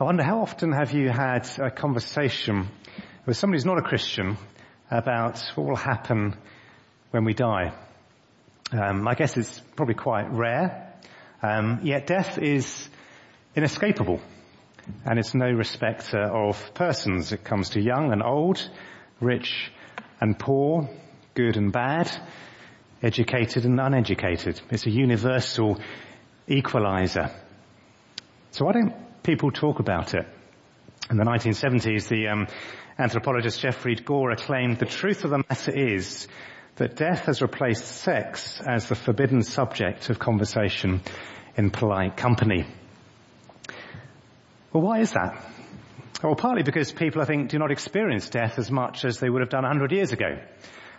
I wonder how often have you had a conversation with somebody who's not a Christian about what will happen when we die? Um, I guess it's probably quite rare. Um, yet death is inescapable, and it's no respecter of persons. It comes to young and old, rich and poor, good and bad, educated and uneducated. It's a universal equalizer. So why don't people talk about it. In the 1970s, the um, anthropologist Geoffrey Gorer claimed the truth of the matter is that death has replaced sex as the forbidden subject of conversation in polite company. Well, why is that? Well, partly because people, I think, do not experience death as much as they would have done 100 years ago.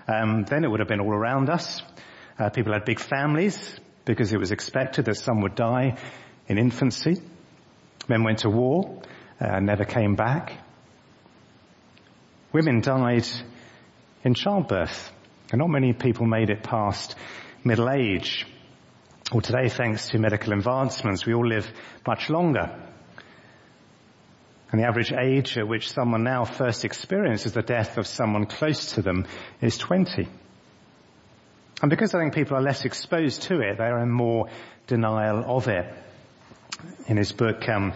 Um, then it would have been all around us. Uh, people had big families because it was expected that some would die in infancy. Men went to war, uh, never came back. Women died in childbirth, and not many people made it past middle age. Well, today, thanks to medical advancements, we all live much longer. And the average age at which someone now first experiences the death of someone close to them is 20. And because I think people are less exposed to it, they are in more denial of it. In his book, um,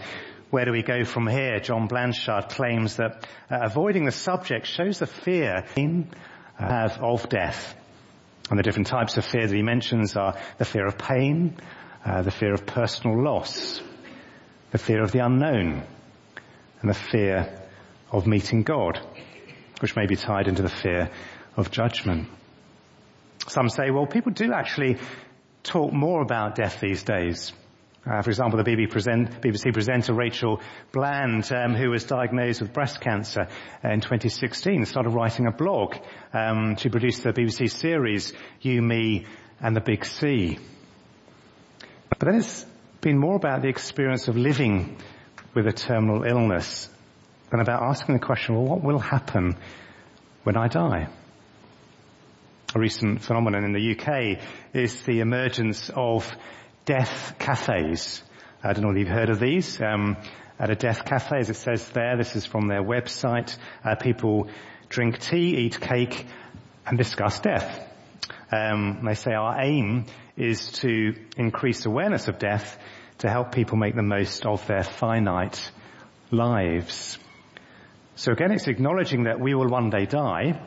Where Do We Go From Here, John Blanchard claims that uh, avoiding the subject shows the fear uh, of death. And the different types of fear that he mentions are the fear of pain, uh, the fear of personal loss, the fear of the unknown, and the fear of meeting God, which may be tied into the fear of judgment. Some say, well, people do actually talk more about death these days. Uh, for example, the BBC, present, BBC, presenter Rachel Bland, um, who was diagnosed with breast cancer in 2016, started writing a blog. Um, she produced the BBC series You, Me, and the Big C. But then it's been more about the experience of living with a terminal illness than about asking the question, well, what will happen when I die? A recent phenomenon in the UK is the emergence of death cafes. I don't know if you've heard of these. Um, at a death cafe, as it says there, this is from their website, uh, people drink tea, eat cake, and discuss death. Um, they say our aim is to increase awareness of death to help people make the most of their finite lives. So again, it's acknowledging that we will one day die,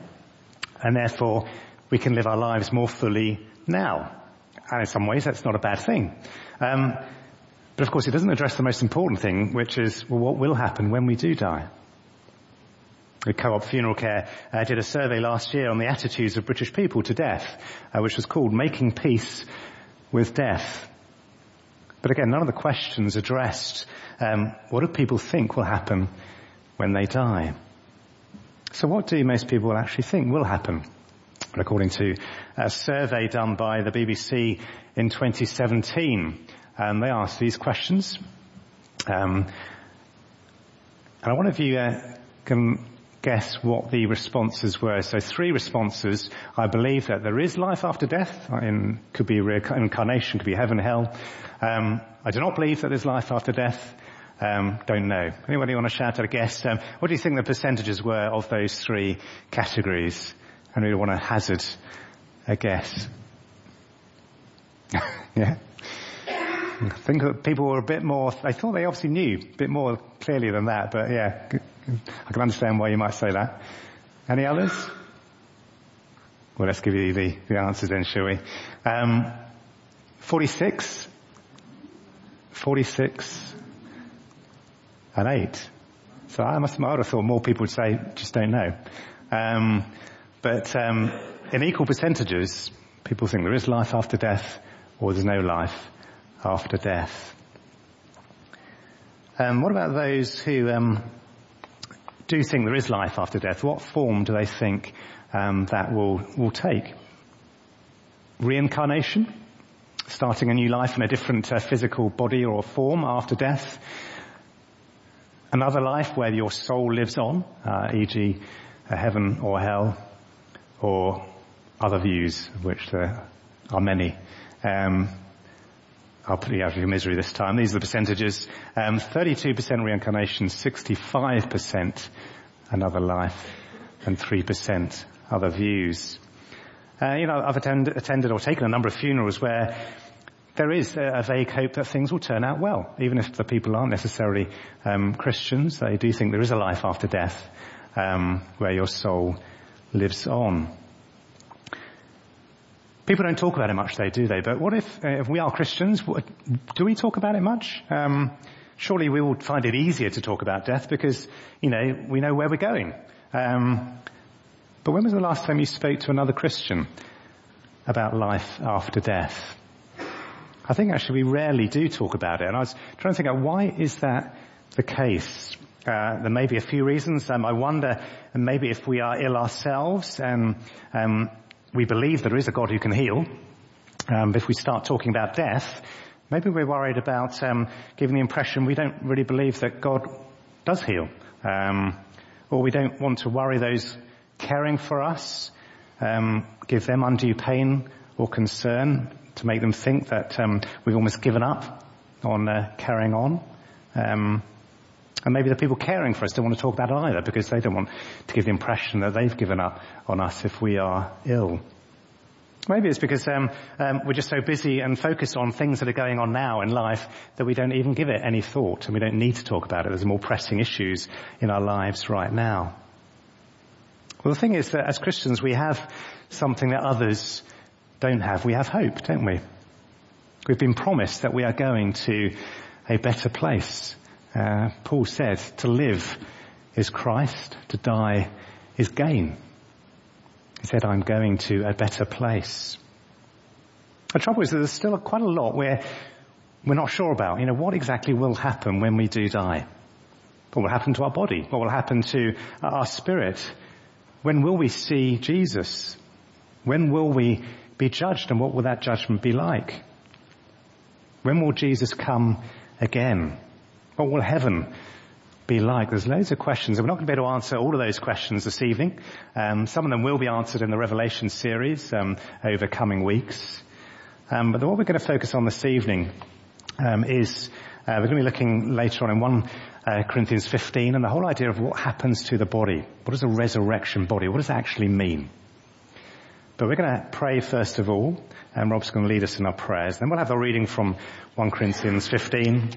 and therefore we can live our lives more fully now. And in some ways that's not a bad thing. Um, but of course it doesn't address the most important thing, which is, well, what will happen when we do die? The Co-op Funeral Care uh, did a survey last year on the attitudes of British people to death, uh, which was called Making Peace with Death. But again, none of the questions addressed um, what do people think will happen when they die. So what do most people actually think will happen? According to a survey done by the BBC in 2017. Um, they asked these questions. Um, and I wonder if you uh, can guess what the responses were. So three responses. I believe that there is life after death. In, could be reincarnation, could be heaven, hell. Um, I do not believe that there's life after death. Um, don't know. Anybody want to shout out a guess? Um, what do you think the percentages were of those three categories? And we want to hazard a guess. yeah? I think that people were a bit more, I thought they obviously knew a bit more clearly than that, but yeah, I can understand why you might say that. Any others? Well, let's give you the, the answers then, shall we? Um, 46, 46, and 8. So I must I would have thought more people would say, just don't know. Um, but um, in equal percentages, people think there is life after death or there's no life after death. Um, what about those who um, do think there is life after death? What form do they think um, that will will take? Reincarnation, starting a new life in a different uh, physical body or form after death. Another life where your soul lives on, uh, e.g., heaven or hell or other views, which there are many. Um, I'll put you out of your misery this time. These are the percentages. Um, 32% reincarnation, 65% another life, and 3% other views. Uh, you know, I've attend, attended or taken a number of funerals where there is a, a, vague hope that things will turn out well, even if the people aren't necessarily um, Christians. They do think there is a life after death um, where your soul lives on. People don't talk about it much, though, do they? But what if, uh, if we are Christians, what, do we talk about it much? Um, surely we would find it easier to talk about death because, you know, we know where we're going. Um, but when was the last time you spoke to another Christian about life after death? I think actually we rarely do talk about it, and I was trying to think out why is that the case? Uh, there may be a few reasons. Um, I wonder maybe if we are ill ourselves and um, we believe there is a God who can heal. Um, if we start talking about death, maybe we're worried about um, giving the impression we don't really believe that God does heal, um, or we don't want to worry those caring for us, um, give them undue pain or concern to make them think that um, we've almost given up on uh, carrying on. And maybe the people caring for us don't want to talk about it either because they don't want to give the impression that they've given up on us if we are ill. Maybe it's because um, um, we're just so busy and focused on things that are going on now in life that we don't even give it any thought and we don't need to talk about it. There's more pressing issues in our lives right now. Well, the thing is that as Christians we have something that others don't have. We have hope, don't we? We've been promised that we are going to a better place. Uh, Paul said, to live is Christ, to die is gain. He said, I'm going to a better place. The trouble is that there's still quite a lot where we're not sure about. You know, what exactly will happen when we do die? What will happen to our body? What will happen to our spirit? When will we see Jesus? When will we be judged and what will that judgment be like? When will Jesus come again? What will heaven be like? There's loads of questions and we're not going to be able to answer all of those questions this evening. Um, some of them will be answered in the Revelation series um, over coming weeks. Um, but what we're going to focus on this evening um, is uh, we're going to be looking later on in 1 uh, Corinthians 15 and the whole idea of what happens to the body. What is a resurrection body? What does that actually mean? But we're going to pray first of all, and Rob's going to lead us in our prayers. Then we'll have a reading from 1 Corinthians 15,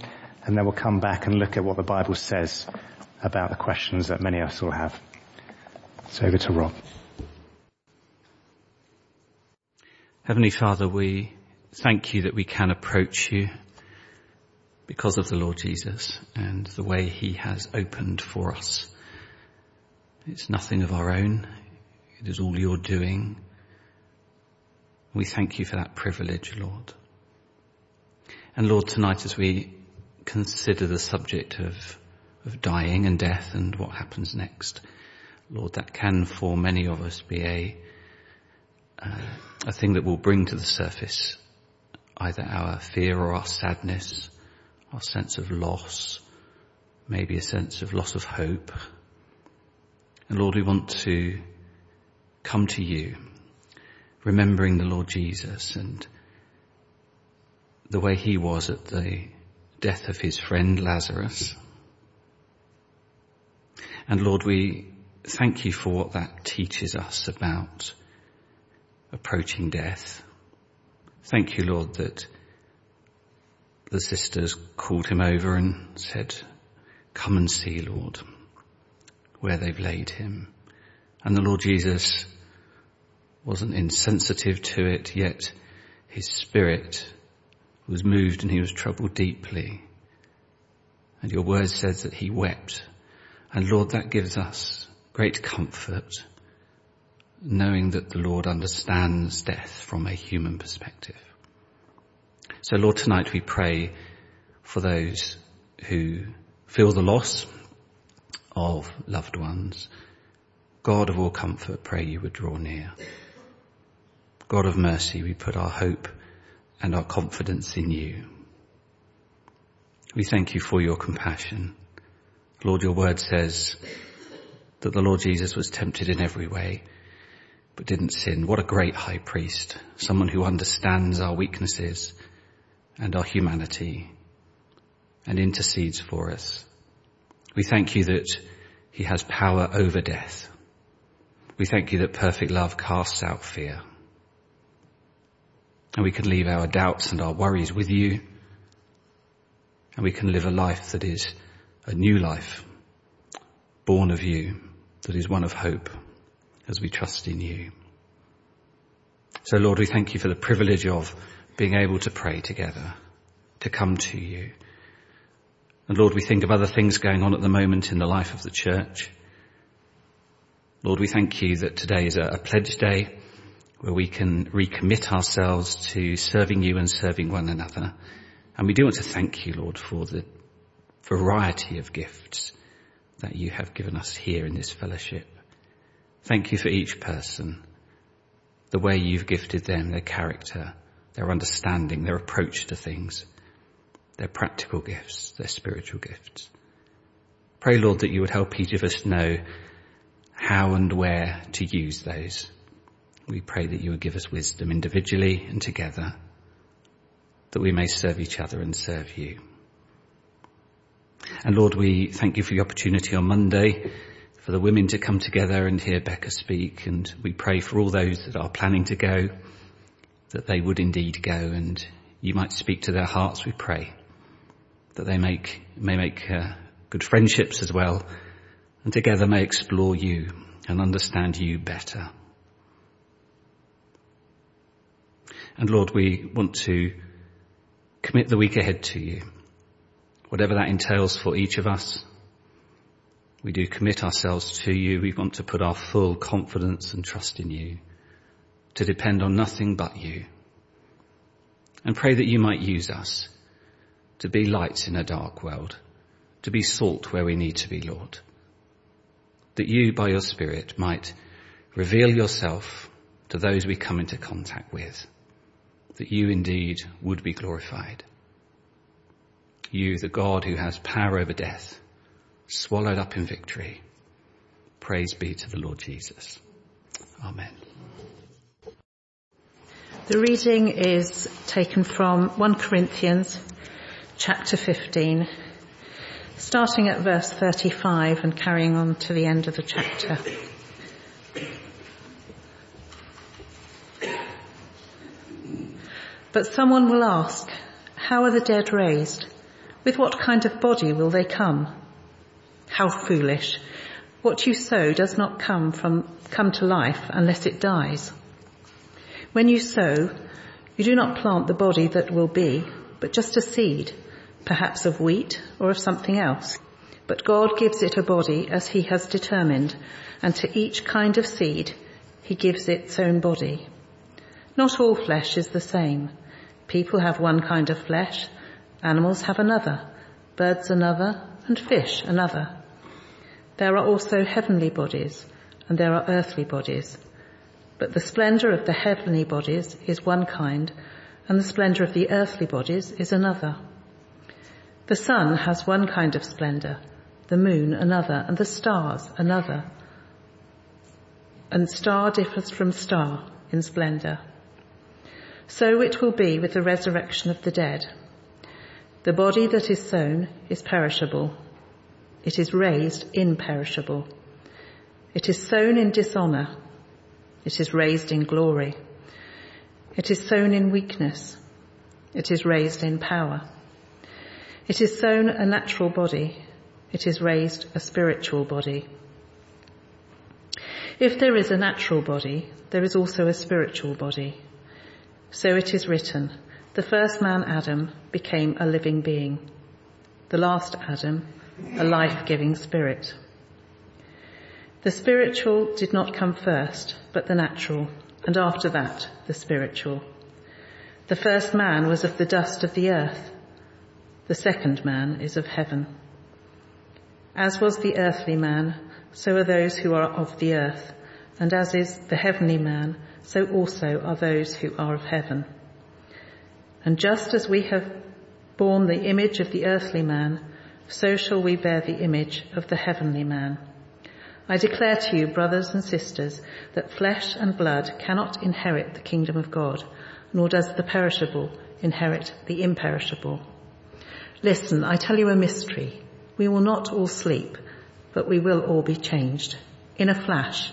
and then we'll come back and look at what the Bible says about the questions that many of us will have. So over to Rob. Heavenly Father, we thank you that we can approach you because of the Lord Jesus and the way he has opened for us. It's nothing of our own. It is all you're doing. We thank you for that privilege, Lord. And Lord, tonight as we consider the subject of, of dying and death and what happens next, Lord, that can for many of us be a, uh, a thing that will bring to the surface either our fear or our sadness, our sense of loss, maybe a sense of loss of hope. And Lord, we want to come to you remembering the Lord Jesus and the way he was at the death of his friend Lazarus. And Lord, we thank you for what that teaches us about approaching death. Thank you, Lord, that the sisters called him over and said, come and see, Lord, where they've laid him. And the Lord Jesus wasn't insensitive to it, yet his spirit was moved and he was troubled deeply. And your word says that he wept. And Lord, that gives us great comfort, knowing that the Lord understands death from a human perspective. So Lord, tonight we pray for those who feel the loss of loved ones. God of all comfort, pray you would draw near. God of mercy, we put our hope and our confidence in you. We thank you for your compassion. Lord, your word says that the Lord Jesus was tempted in every way, but didn't sin. What a great high priest, someone who understands our weaknesses and our humanity and intercedes for us. We thank you that he has power over death. We thank you that perfect love casts out fear. And we can leave our doubts and our worries with you. And we can live a life that is a new life, born of you, that is one of hope as we trust in you. So Lord, we thank you for the privilege of being able to pray together, to come to you. And Lord, we think of other things going on at the moment in the life of the church. Lord, we thank you that today is a, pledge day where we can recommit ourselves to serving you and serving one another. And we do want to thank you, Lord, for the variety of gifts that you have given us here in this fellowship. Thank you for each person, the way you've gifted them, their character, their understanding, their approach to things, their practical gifts, their spiritual gifts. Pray, Lord, that you would help each of us know how and where to use those. We pray that you would give us wisdom individually and together, that we may serve each other and serve you. And Lord, we thank you for the opportunity on Monday for the women to come together and hear Becca speak. And we pray for all those that are planning to go, that they would indeed go and you might speak to their hearts, we pray. That they make, may make uh, good friendships as well and together may explore you and understand you better. And Lord, we want to commit the week ahead to you, whatever that entails for each of us. We do commit ourselves to you. We want to put our full confidence and trust in you, to depend on nothing but you. And pray that you might use us to be lights in a dark world, to be salt where we need to be, Lord. That you, by your Spirit, might reveal yourself to those we come into contact with. That you indeed would be glorified. You, the God who has power over death, swallowed up in victory. Praise be to the Lord Jesus. Amen. The reading is taken from 1 Corinthians chapter 15, starting at verse 35 and carrying on to the end of the chapter. But someone will ask, how are the dead raised? With what kind of body will they come? How foolish. What you sow does not come from, come to life unless it dies. When you sow, you do not plant the body that will be, but just a seed, perhaps of wheat or of something else. But God gives it a body as he has determined, and to each kind of seed he gives its own body. Not all flesh is the same. People have one kind of flesh, animals have another, birds another, and fish another. There are also heavenly bodies, and there are earthly bodies. But the splendor of the heavenly bodies is one kind, and the splendor of the earthly bodies is another. The sun has one kind of splendor, the moon another, and the stars another. And star differs from star in splendor. So it will be with the resurrection of the dead. The body that is sown is perishable it is raised imperishable. It is sown in dishonor. It is raised in glory. It is sown in weakness. It is raised in power. It is sown a natural body. It is raised a spiritual body. If there is a natural body, there is also a spiritual body. So it is written, the first man Adam became a living being. The last Adam a life-giving spirit. The spiritual did not come first, but the natural, and after that, the spiritual. The first man was of the dust of the earth. The second man is of heaven. As was the earthly man, so are those who are of the earth, and as is the heavenly man, so also are those who are of heaven. And just as we have borne the image of the earthly man, so shall we bear the image of the heavenly man. I declare to you, brothers and sisters, that flesh and blood cannot inherit the kingdom of God, nor does the perishable inherit the imperishable. Listen, I tell you a mystery. We will not all sleep, but we will all be changed. In a flash,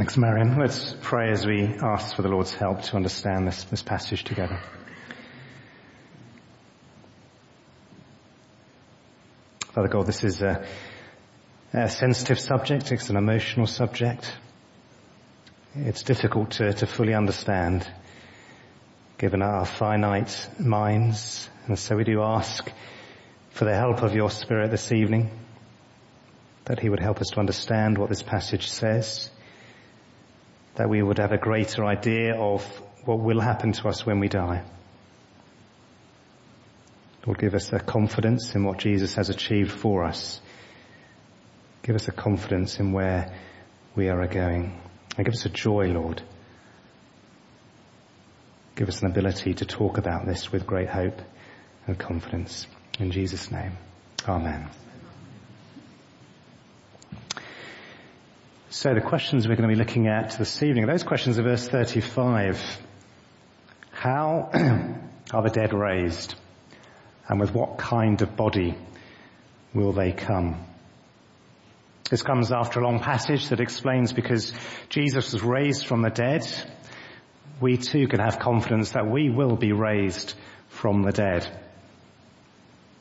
Thanks, Marion. Let's pray as we ask for the Lord's help to understand this, this passage together. Father God, this is a, a, sensitive subject. It's an emotional subject. It's difficult to, to fully understand given our finite minds. And so we do ask for the help of your Spirit this evening, that He would help us to understand what this passage says, that we would have a greater idea of what will happen to us when we die. Lord, give us a confidence in what Jesus has achieved for us. Give us a confidence in where we are going. And give us a joy, Lord, Give us an ability to talk about this with great hope and confidence. In Jesus' name, Amen. So the questions we're going to be looking at this evening, those questions are verse 35. How are the dead raised? And with what kind of body will they come? This comes after a long passage that explains because Jesus was raised from the dead, we too can have confidence that we will be raised from the dead.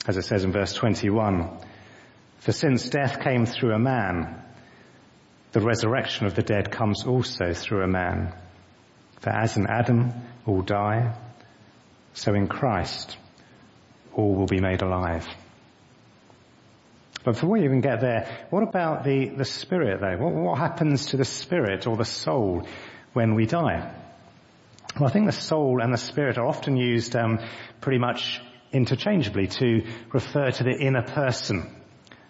As it says in verse 21, for since death came through a man, the resurrection of the dead comes also through a man. For as in Adam all die, so in Christ all will be made alive. But before we even get there, what about the, the spirit though? What, what happens to the spirit or the soul when we die? Well, I think the soul and the spirit are often used um, pretty much interchangeably to refer to the inner person.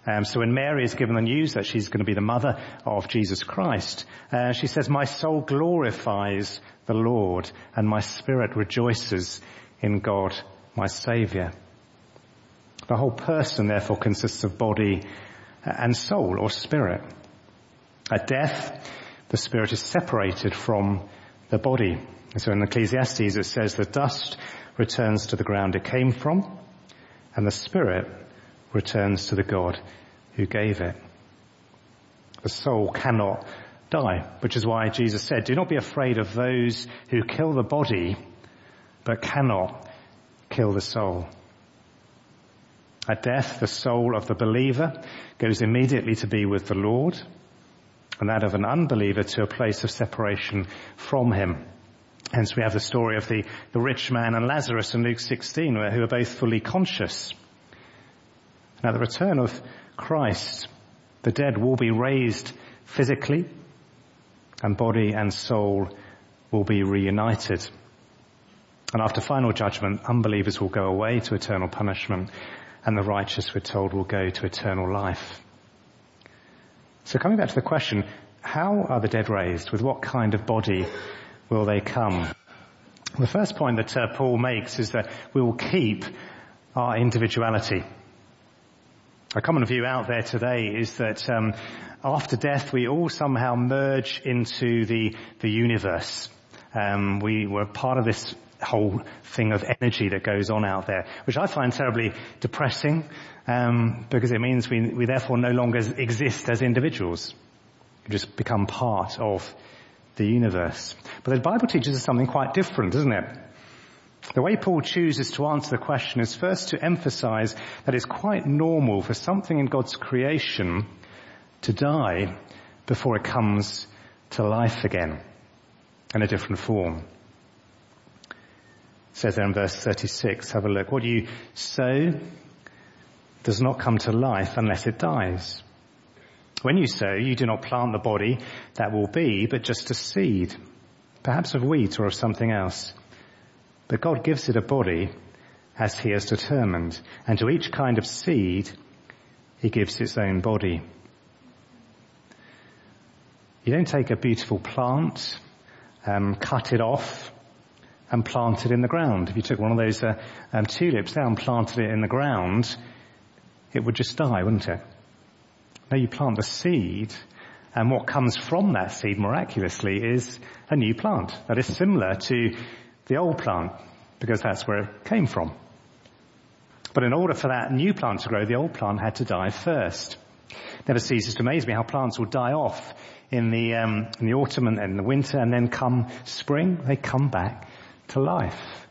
Um, so when Mary is given the news that she's going to be the mother of Jesus Christ, uh, she says, "My soul glorifies the Lord, and my spirit rejoices in God, my Saviour." The whole person, therefore, consists of body and soul or spirit. At death, the spirit is separated from the body. So in Ecclesiastes it says the dust returns to the ground it came from and the spirit returns to the God who gave it. The soul cannot die, which is why Jesus said, do not be afraid of those who kill the body but cannot kill the soul. At death, the soul of the believer goes immediately to be with the Lord and that of an unbeliever to a place of separation from him. Hence we have the story of the, the rich man and Lazarus in Luke 16 where, who are both fully conscious. Now the return of Christ, the dead will be raised physically and body and soul will be reunited. And after final judgment, unbelievers will go away to eternal punishment and the righteous, we're told, will go to eternal life. So coming back to the question, how are the dead raised? With what kind of body will they come? The first point that uh, Paul makes is that we will keep our individuality. A common view out there today is that um, after death we all somehow merge into the the universe. Um, we were part of this whole thing of energy that goes on out there, which I find terribly depressing, um, because it means we, we therefore no longer exist as individuals. We just become part of the universe. But the Bible teaches us something quite different, doesn't it? The way Paul chooses to answer the question is first to emphasize that it's quite normal for something in God's creation to die before it comes to life again in a different form. It says there in verse 36, have a look. What you sow does not come to life unless it dies. When you sow, you do not plant the body that will be, but just a seed, perhaps of wheat or of something else. But God gives it a body as he has determined, and to each kind of seed, he gives its own body. You don't take a beautiful plant, um, cut it off, and plant it in the ground. If you took one of those uh, um, tulips now and planted it in the ground, it would just die, wouldn't it? No, you plant the seed, and what comes from that seed miraculously is a new plant that is similar to the old plant, because that's where it came from. But in order for that new plant to grow, the old plant had to die first. Never ceases to amaze me how plants will die off in the, um, in the autumn and, and the winter, and then come spring, they come back to life.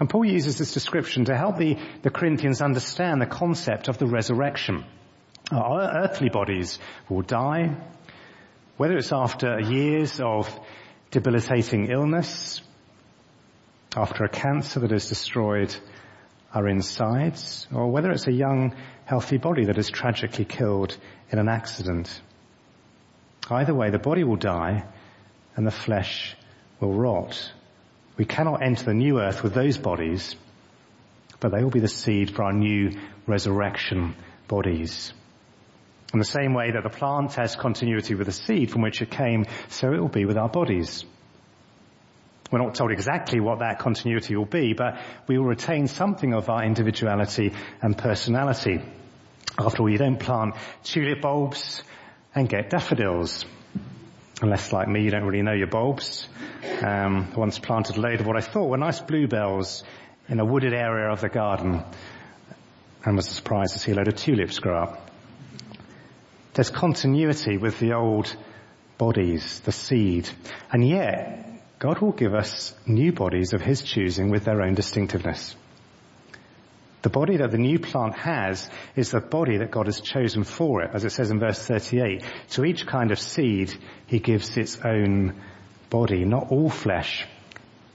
And Paul uses this description to help the, the Corinthians understand the concept of the resurrection. Our earthly bodies will die, whether it's after years of debilitating illness, after a cancer that has destroyed our insides, or whether it's a young, healthy body that is tragically killed in an accident. Either way, the body will die and the flesh will rot. We cannot enter the new earth with those bodies, but they will be the seed for our new resurrection bodies. In the same way that the plant has continuity with the seed from which it came, so it will be with our bodies. We're not told exactly what that continuity will be, but we will retain something of our individuality and personality. After all, you don't plant tulip bulbs and get daffodils. Unless, like me, you don't really know your bulbs. Um, once planted of what I thought were nice bluebells in a wooded area of the garden and was surprised to see a load of tulips grow up. There's continuity with the old bodies, the seed. And yet, God will give us new bodies of His choosing with their own distinctiveness. The body that the new plant has is the body that God has chosen for it, as it says in verse 38. To each kind of seed, He gives its own body. Not all flesh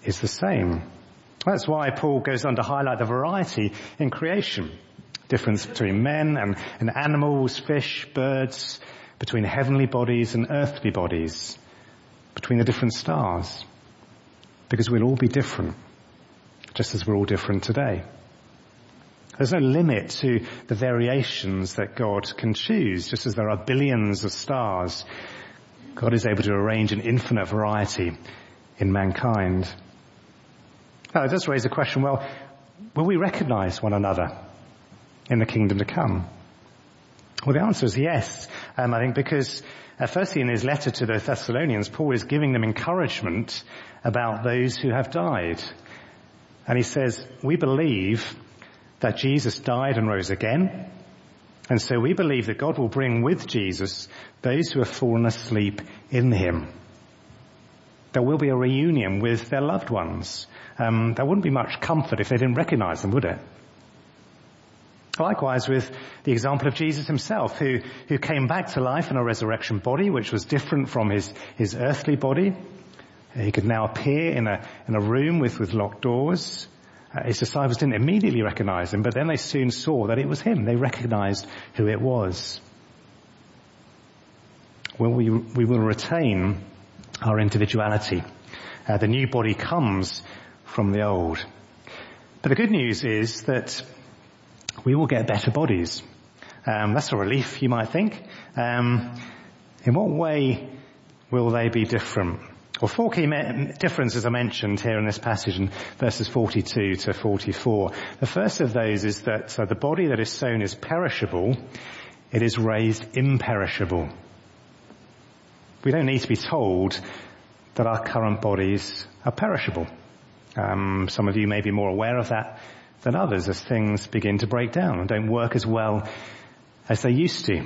is the same. That's why Paul goes on to highlight the variety in creation difference between men and, and animals, fish, birds, between heavenly bodies and earthly bodies, between the different stars. Because we'll all be different, just as we're all different today. There's no limit to the variations that God can choose, just as there are billions of stars. God is able to arrange an infinite variety in mankind. Now, it does raise the question, well, will we recognize one another? in the kingdom to come? Well, the answer is yes. Um, I think because, uh, firstly, in his letter to the Thessalonians, Paul is giving them encouragement about those who have died. And he says, we believe that Jesus died and rose again. And so we believe that God will bring with Jesus those who have fallen asleep in him. There will be a reunion with their loved ones. Um, there wouldn't be much comfort if they didn't recognize them, would it? Likewise with the example of Jesus himself, who, who came back to life in a resurrection body, which was different from his, his earthly body. He could now appear in a, in a room with, with locked doors. Uh, his disciples didn't immediately recognize him, but then they soon saw that it was him. They recognized who it was. Well, we, we will retain our individuality. Uh, the new body comes from the old. But the good news is that we will get better bodies. Um, that's a relief, you might think. Um, in what way will they be different? Well, four key me- differences are mentioned here in this passage in verses 42 to 44. The first of those is that the body that is sown is perishable, it is raised imperishable. We don't need to be told that our current bodies are perishable. Um, some of you may be more aware of that than others as things begin to break down and don't work as well as they used to.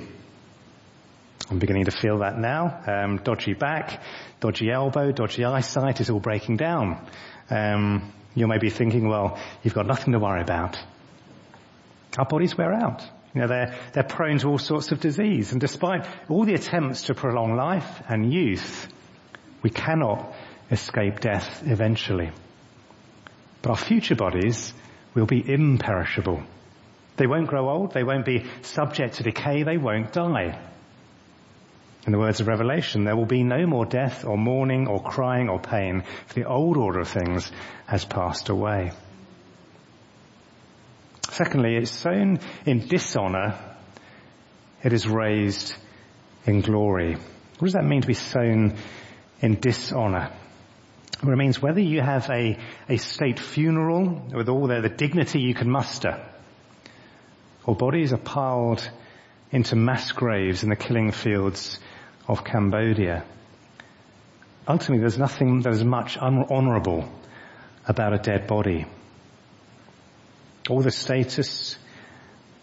I'm beginning to feel that now. Um, dodgy back, dodgy elbow, dodgy eyesight is all breaking down. Um, You may be thinking, well, you've got nothing to worry about. Our bodies wear out. You know, they're, they're prone to all sorts of disease. And despite all the attempts to prolong life and youth, we cannot escape death eventually. But our future bodies will be imperishable. They won't grow old. They won't be subject to decay. They won't die. In the words of Revelation, there will be no more death or mourning or crying or pain, for the old order of things has passed away. Secondly, it's sown in dishonor, it is raised in glory. What does that mean to be sown in dishonor? Means whether you have a, a state funeral with all the, the dignity you can muster, or bodies are piled into mass graves in the killing fields of Cambodia. Ultimately, there's nothing that is much unhonorable about a dead body. All the status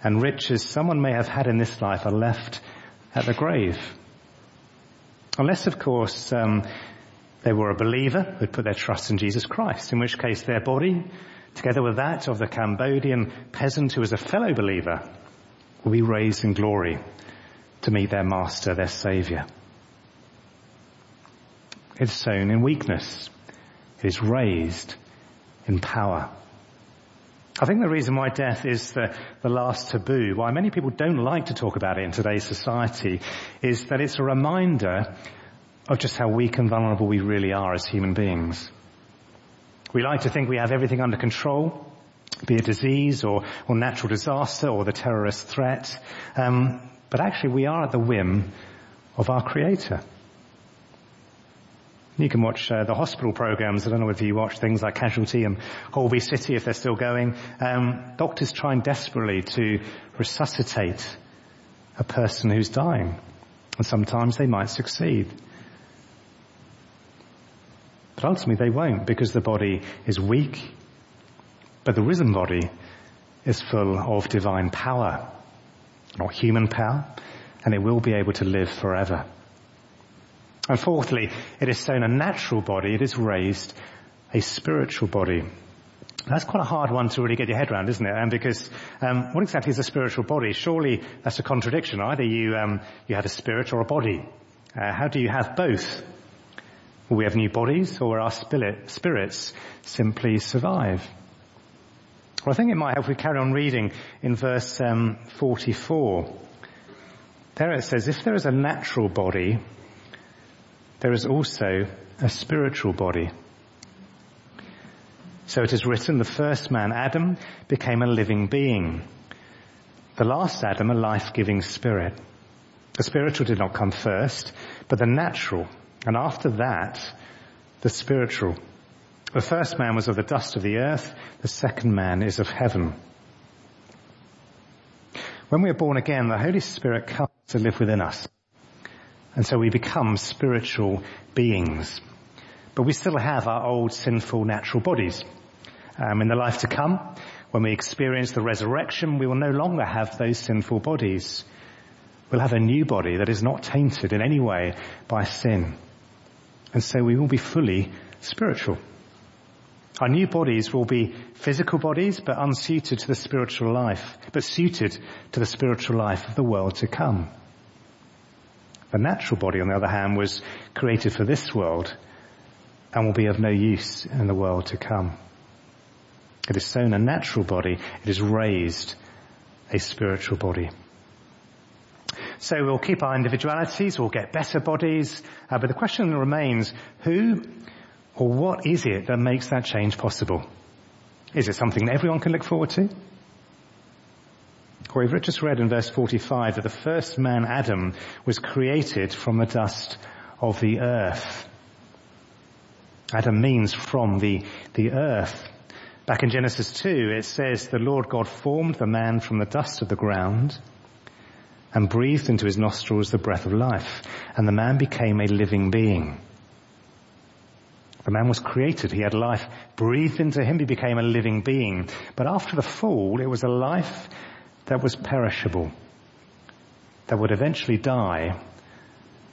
and riches someone may have had in this life are left at the grave. Unless, of course, um, they were a believer who'd put their trust in Jesus Christ, in which case their body, together with that of the Cambodian peasant who was a fellow believer, will be raised in glory to meet their master, their savior. It's sown in weakness. It is raised in power. I think the reason why death is the, the last taboo, why many people don't like to talk about it in today's society, is that it's a reminder of just how weak and vulnerable we really are as human beings. We like to think we have everything under control, be it disease or, or natural disaster or the terrorist threat, um, but actually we are at the whim of our Creator. You can watch uh, the hospital programs. I don't know if you watch things like Casualty and Holby City if they're still going. Um, doctors trying desperately to resuscitate a person who's dying. And sometimes they might succeed. But ultimately they won't because the body is weak. But the risen body is full of divine power, not human power, and it will be able to live forever. And fourthly, it is sown a natural body, it is raised a spiritual body. That's quite a hard one to really get your head around, isn't it? And because um, what exactly is a spiritual body? Surely that's a contradiction. Either you um, you have a spirit or a body. Uh, how do you have both? Will we have new bodies, or our spirit, spirits simply survive? Well, I think it might help if we carry on reading in verse um, 44. There it says, "If there is a natural body, there is also a spiritual body. So it is written, the first man, Adam, became a living being. The last Adam, a life-giving spirit. The spiritual did not come first, but the natural. And after that, the spiritual. The first man was of the dust of the earth. The second man is of heaven. When we are born again, the Holy Spirit comes to live within us. And so we become spiritual beings. But we still have our old sinful natural bodies. Um, in the life to come, when we experience the resurrection, we will no longer have those sinful bodies. We'll have a new body that is not tainted in any way by sin. And so we will be fully spiritual. Our new bodies will be physical bodies, but unsuited to the spiritual life, but suited to the spiritual life of the world to come. The natural body, on the other hand, was created for this world and will be of no use in the world to come. It is sown a natural body, it is raised a spiritual body. So we'll keep our individualities, we'll get better bodies, uh, but the question remains, who or what is it that makes that change possible? Is it something that everyone can look forward to? For we've just read in verse 45 that the first man, Adam, was created from the dust of the earth. Adam means from the, the earth. Back in Genesis 2, it says, the Lord God formed the man from the dust of the ground and breathed into his nostrils the breath of life, and the man became a living being. The man was created, he had life breathed into him, he became a living being. But after the fall, it was a life that was perishable, that would eventually die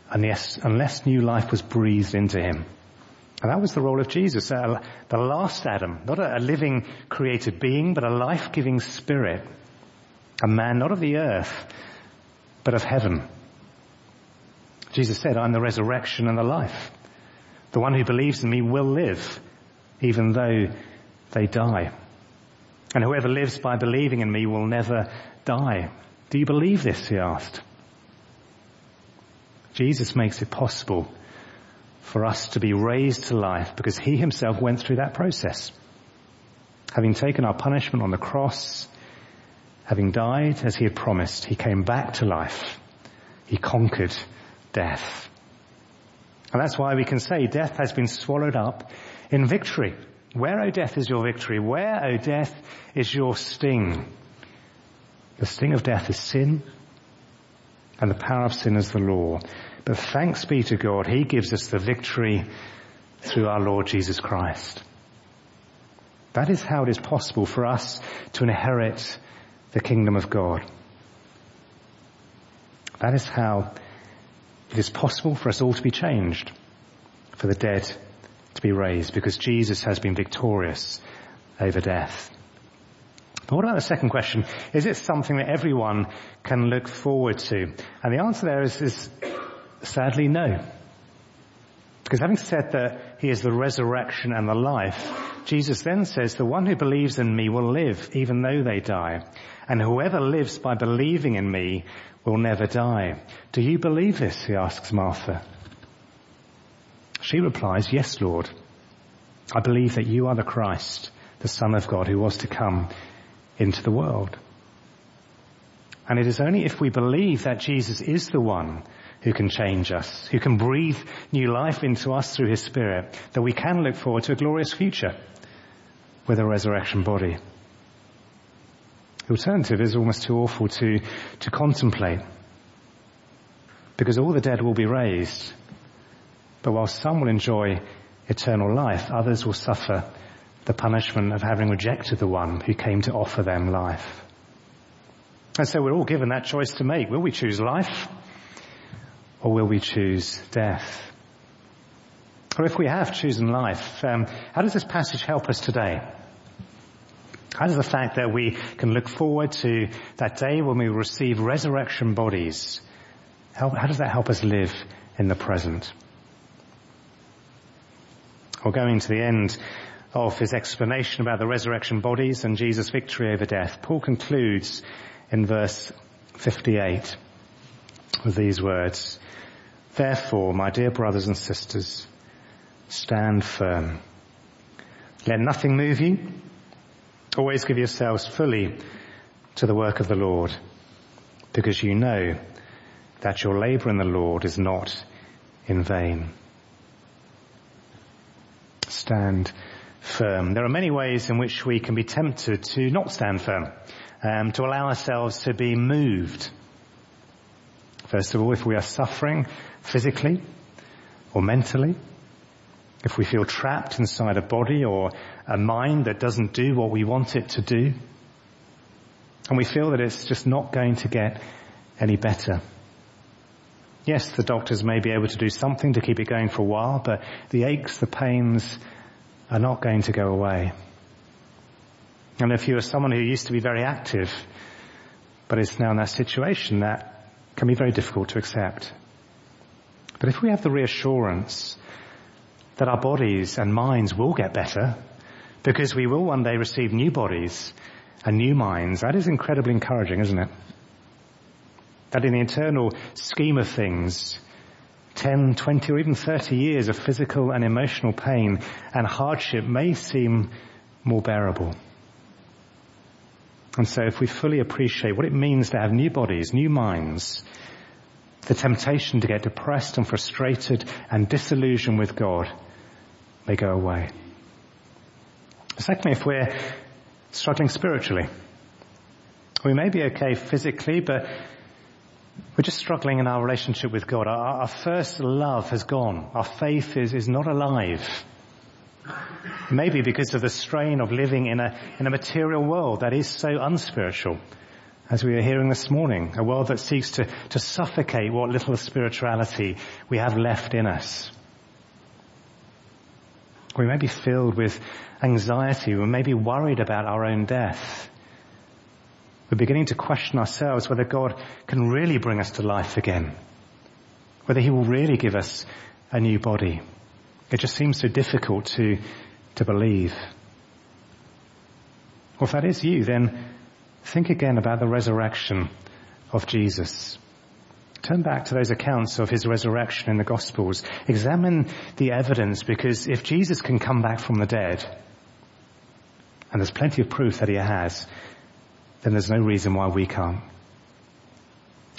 unless, unless new life was breathed into him. And that was the role of Jesus, uh, the last Adam, not a, a living created being, but a life-giving spirit. A man not of the earth, but of heaven. Jesus said, I'm the resurrection and the life. The one who believes in me will live, even though they die. And whoever lives by believing in me will never die. Do you believe this? He asked. Jesus makes it possible for us to be raised to life because he himself went through that process. Having taken our punishment on the cross, having died as he had promised, he came back to life. He conquered death. And that's why we can say death has been swallowed up in victory. Where, O death, is your victory? Where, O death, is your sting? The sting of death is sin, and the power of sin is the law. But thanks be to God, He gives us the victory through our Lord Jesus Christ. That is how it is possible for us to inherit the kingdom of God. That is how it is possible for us all to be changed, for the dead to be raised, because Jesus has been victorious over death. But what about the second question? Is it something that everyone can look forward to? And the answer there is, is sadly no. Because having said that he is the resurrection and the life, Jesus then says, the one who believes in me will live even though they die. And whoever lives by believing in me will never die. Do you believe this? He asks Martha. She replies, yes, Lord. I believe that you are the Christ, the Son of God who was to come into the world. And it is only if we believe that Jesus is the one who can change us, who can breathe new life into us through his spirit, that we can look forward to a glorious future with a resurrection body. The alternative is almost too awful to, to contemplate. Because all the dead will be raised. But while some will enjoy eternal life, others will suffer the punishment of having rejected the one who came to offer them life. And so we're all given that choice to make. Will we choose life or will we choose death? Or if we have chosen life, um, how does this passage help us today? How does the fact that we can look forward to that day when we receive resurrection bodies, how, how does that help us live in the present? Well, going to the end of his explanation about the resurrection bodies and Jesus' victory over death, Paul concludes in verse 58 with these words, Therefore, my dear brothers and sisters, stand firm. Let nothing move you. Always give yourselves fully to the work of the Lord, because you know that your labor in the Lord is not in vain. Stand firm. There are many ways in which we can be tempted to not stand firm, um, to allow ourselves to be moved. First of all, if we are suffering physically or mentally, if we feel trapped inside a body or a mind that doesn't do what we want it to do, and we feel that it's just not going to get any better. Yes, the doctors may be able to do something to keep it going for a while, but the aches, the pains are not going to go away. And if you are someone who used to be very active, but is now in that situation, that can be very difficult to accept. But if we have the reassurance that our bodies and minds will get better, because we will one day receive new bodies and new minds, that is incredibly encouraging, isn't it? That in the eternal scheme of things, 10, 20 or even 30 years of physical and emotional pain and hardship may seem more bearable. And so if we fully appreciate what it means to have new bodies, new minds, the temptation to get depressed and frustrated and disillusioned with God may go away. Secondly, if we're struggling spiritually, we may be okay physically, but we're just struggling in our relationship with God. Our, our first love has gone. Our faith is, is not alive. Maybe because of the strain of living in a, in a material world that is so unspiritual. As we were hearing this morning, a world that seeks to, to suffocate what little spirituality we have left in us. We may be filled with anxiety. We may be worried about our own death. We're beginning to question ourselves whether God can really bring us to life again. Whether He will really give us a new body. It just seems so difficult to, to believe. Well, if that is you, then think again about the resurrection of Jesus. Turn back to those accounts of his resurrection in the Gospels. Examine the evidence because if Jesus can come back from the dead, and there's plenty of proof that he has, then there's no reason why we can't.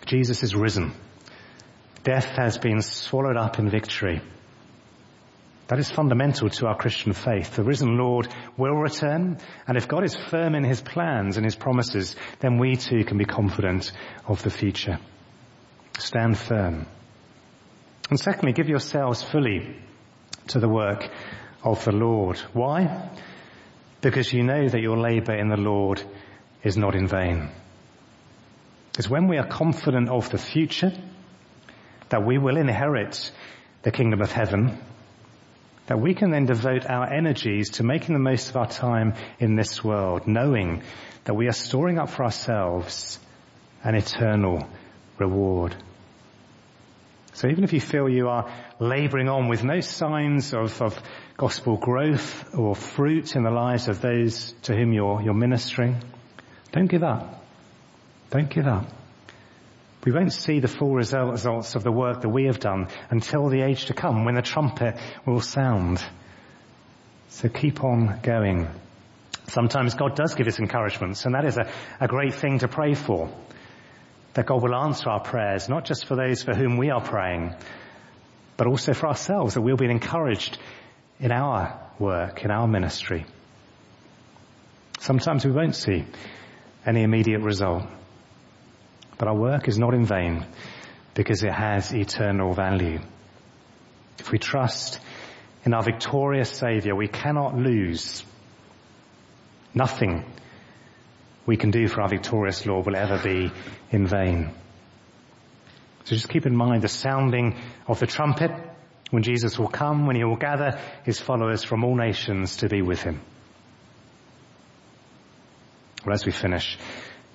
Jesus is risen. Death has been swallowed up in victory. That is fundamental to our Christian faith. The risen Lord will return, and if God is firm in his plans and his promises, then we too can be confident of the future. Stand firm. And secondly, give yourselves fully to the work of the Lord. Why? Because you know that your labor in the Lord is not in vain. It's when we are confident of the future that we will inherit the kingdom of heaven that we can then devote our energies to making the most of our time in this world, knowing that we are storing up for ourselves an eternal reward. So even if you feel you are laboring on with no signs of, of gospel growth or fruit in the lives of those to whom you're, you're ministering, don't give up. Don't give up. We won't see the full results of the work that we have done until the age to come when the trumpet will sound. So keep on going. Sometimes God does give us encouragements and that is a, a great thing to pray for. That God will answer our prayers, not just for those for whom we are praying, but also for ourselves, that we'll be encouraged in our work, in our ministry. Sometimes we won't see any immediate result. But our work is not in vain because it has eternal value. If we trust in our victorious Saviour, we cannot lose. Nothing we can do for our victorious Lord will ever be in vain. So just keep in mind the sounding of the trumpet when Jesus will come, when he will gather his followers from all nations to be with him. Well, as we finish,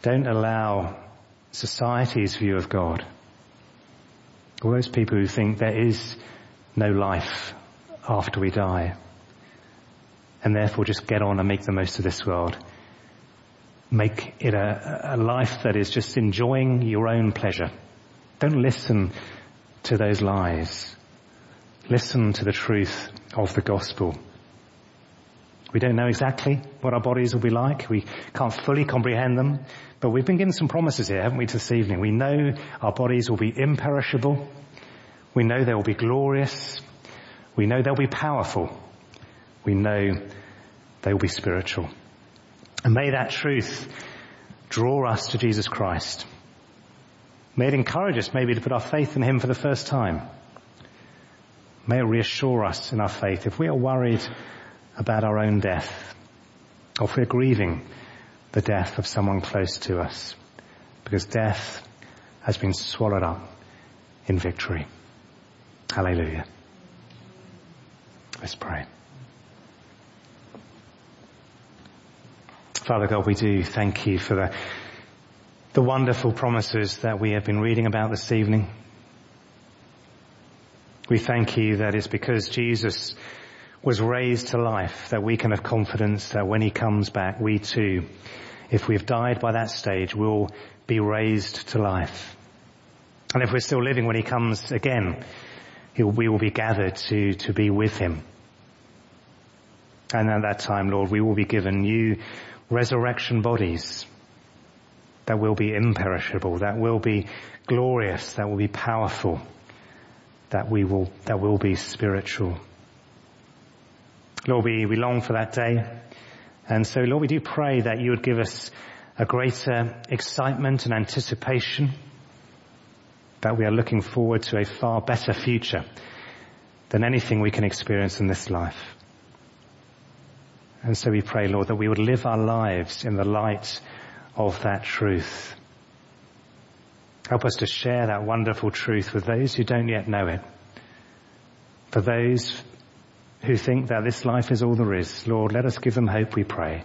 don't allow society's view of God. All those people who think there is no life after we die and therefore just get on and make the most of this world. Make it a, a life that is just enjoying your own pleasure. Don't listen to those lies. Listen to the truth of the gospel. We don't know exactly what our bodies will be like. We can't fully comprehend them. But we've been given some promises here, haven't we, this evening? We know our bodies will be imperishable. We know they will be glorious. We know they'll be powerful. We know they will be spiritual. And may that truth draw us to Jesus Christ. May it encourage us maybe to put our faith in Him for the first time. May it reassure us in our faith. If we are worried about our own death, or if we're grieving the death of someone close to us, because death has been swallowed up in victory. Hallelujah. Let's pray. Father God, we do thank you for the, the wonderful promises that we have been reading about this evening. We thank you that it's because Jesus was raised to life, that we can have confidence that when he comes back, we too, if we've died by that stage, will be raised to life. And if we're still living when he comes again, we will be gathered to, to be with him. And at that time, Lord, we will be given new resurrection bodies that will be imperishable, that will be glorious, that will be powerful, that we will, that will be spiritual. Lord, we, we long for that day. And so, Lord, we do pray that you would give us a greater excitement and anticipation that we are looking forward to a far better future than anything we can experience in this life. And so we pray, Lord, that we would live our lives in the light of that truth. Help us to share that wonderful truth with those who don't yet know it. For those who think that this life is all there is. Lord, let us give them hope, we pray,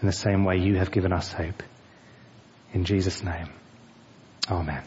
in the same way you have given us hope. In Jesus' name. Amen.